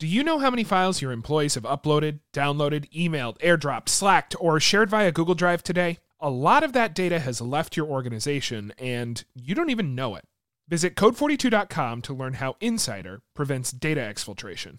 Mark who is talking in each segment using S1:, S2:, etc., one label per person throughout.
S1: Do you know how many files your employees have uploaded, downloaded, emailed, airdropped, slacked, or shared via Google Drive today? A lot of that data has left your organization and you don't even know it. Visit code42.com to learn how Insider prevents data exfiltration.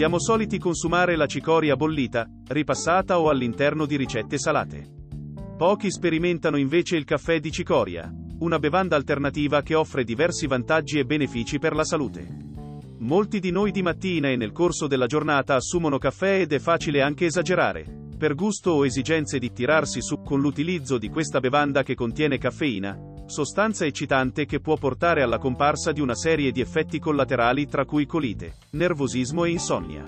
S2: Siamo soliti consumare la cicoria bollita, ripassata o all'interno di ricette salate. Pochi sperimentano invece il caffè di cicoria, una bevanda alternativa che offre diversi vantaggi e benefici per la salute. Molti di noi di mattina e nel corso della giornata assumono caffè ed è facile anche esagerare, per gusto o esigenze di tirarsi su con l'utilizzo di questa bevanda che contiene caffeina, sostanza eccitante che può portare alla comparsa di una serie di effetti collaterali tra cui colite, nervosismo e insonnia.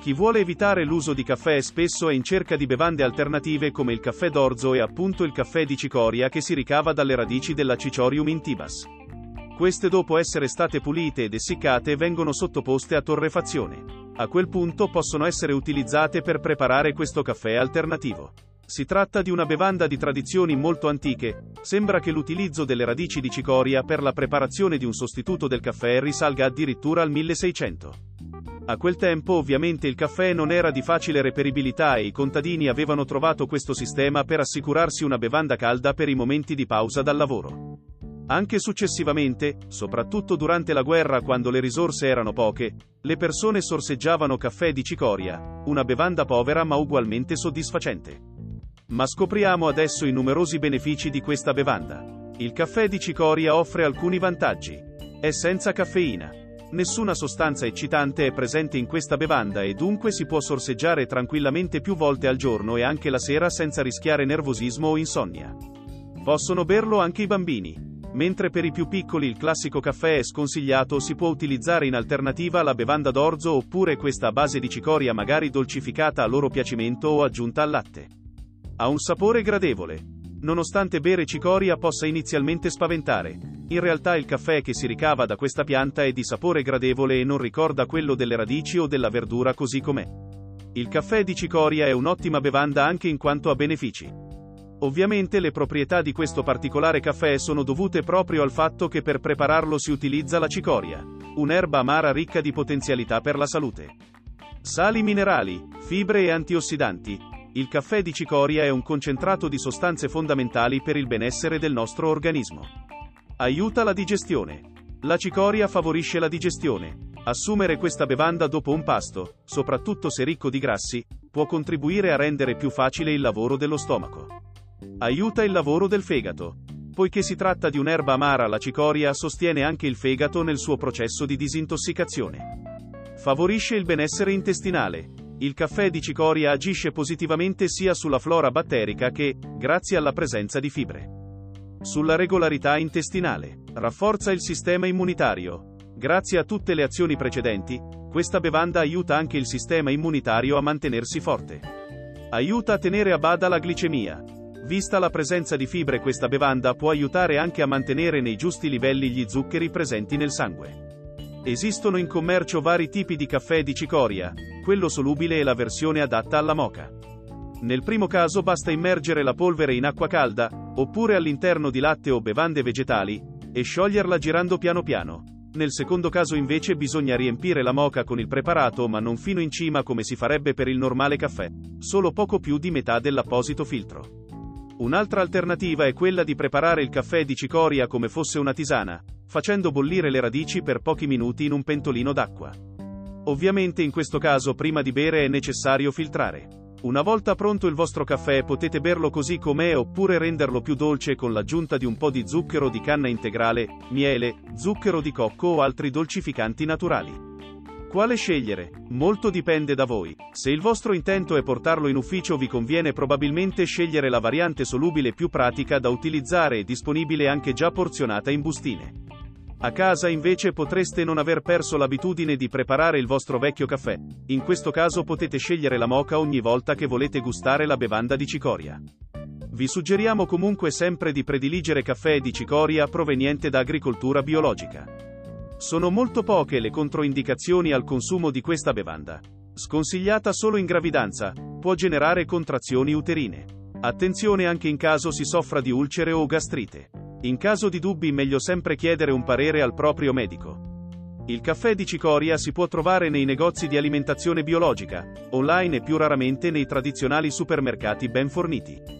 S2: Chi vuole evitare l'uso di caffè spesso è in cerca di bevande alternative come il caffè d'orzo e appunto il caffè di cicoria che si ricava dalle radici della Cicorium intibas. Queste dopo essere state pulite ed essiccate vengono sottoposte a torrefazione. A quel punto possono essere utilizzate per preparare questo caffè alternativo. Si tratta di una bevanda di tradizioni molto antiche, sembra che l'utilizzo delle radici di cicoria per la preparazione di un sostituto del caffè risalga addirittura al 1600. A quel tempo ovviamente il caffè non era di facile reperibilità e i contadini avevano trovato questo sistema per assicurarsi una bevanda calda per i momenti di pausa dal lavoro. Anche successivamente, soprattutto durante la guerra quando le risorse erano poche, le persone sorseggiavano caffè di cicoria, una bevanda povera ma ugualmente soddisfacente. Ma scopriamo adesso i numerosi benefici di questa bevanda. Il caffè di cicoria offre alcuni vantaggi. È senza caffeina. Nessuna sostanza eccitante è presente in questa bevanda e dunque si può sorseggiare tranquillamente più volte al giorno e anche la sera senza rischiare nervosismo o insonnia. Possono berlo anche i bambini. Mentre per i più piccoli il classico caffè è sconsigliato, si può utilizzare in alternativa la bevanda d'orzo oppure questa base di cicoria magari dolcificata a loro piacimento o aggiunta al latte. Ha un sapore gradevole. Nonostante bere cicoria possa inizialmente spaventare, in realtà il caffè che si ricava da questa pianta è di sapore gradevole e non ricorda quello delle radici o della verdura così com'è. Il caffè di cicoria è un'ottima bevanda anche in quanto a benefici. Ovviamente le proprietà di questo particolare caffè sono dovute proprio al fatto che per prepararlo si utilizza la cicoria, un'erba amara ricca di potenzialità per la salute. Sali minerali, fibre e antiossidanti. Il caffè di cicoria è un concentrato di sostanze fondamentali per il benessere del nostro organismo. Aiuta la digestione. La cicoria favorisce la digestione. Assumere questa bevanda dopo un pasto, soprattutto se ricco di grassi, può contribuire a rendere più facile il lavoro dello stomaco. Aiuta il lavoro del fegato. Poiché si tratta di un'erba amara, la cicoria sostiene anche il fegato nel suo processo di disintossicazione. Favorisce il benessere intestinale. Il caffè di cicoria agisce positivamente sia sulla flora batterica che, grazie alla presenza di fibre. Sulla regolarità intestinale. Rafforza il sistema immunitario. Grazie a tutte le azioni precedenti, questa bevanda aiuta anche il sistema immunitario a mantenersi forte. Aiuta a tenere a bada la glicemia. Vista la presenza di fibre questa bevanda può aiutare anche a mantenere nei giusti livelli gli zuccheri presenti nel sangue. Esistono in commercio vari tipi di caffè di cicoria, quello solubile e la versione adatta alla moca. Nel primo caso basta immergere la polvere in acqua calda, oppure all'interno di latte o bevande vegetali, e scioglierla girando piano piano. Nel secondo caso invece bisogna riempire la moca con il preparato ma non fino in cima come si farebbe per il normale caffè, solo poco più di metà dell'apposito filtro. Un'altra alternativa è quella di preparare il caffè di cicoria come fosse una tisana, facendo bollire le radici per pochi minuti in un pentolino d'acqua. Ovviamente in questo caso prima di bere è necessario filtrare. Una volta pronto il vostro caffè potete berlo così com'è oppure renderlo più dolce con l'aggiunta di un po' di zucchero di canna integrale, miele, zucchero di cocco o altri dolcificanti naturali. Quale scegliere? Molto dipende da voi. Se il vostro intento è portarlo in ufficio vi conviene probabilmente scegliere la variante solubile più pratica da utilizzare e disponibile anche già porzionata in bustine. A casa invece potreste non aver perso l'abitudine di preparare il vostro vecchio caffè. In questo caso potete scegliere la moca ogni volta che volete gustare la bevanda di cicoria. Vi suggeriamo comunque sempre di prediligere caffè di cicoria proveniente da agricoltura biologica. Sono molto poche le controindicazioni al consumo di questa bevanda. Sconsigliata solo in gravidanza, può generare contrazioni uterine. Attenzione anche in caso si soffra di ulcere o gastrite. In caso di dubbi meglio sempre chiedere un parere al proprio medico. Il caffè di cicoria si può trovare nei negozi di alimentazione biologica, online e più raramente nei tradizionali supermercati ben forniti.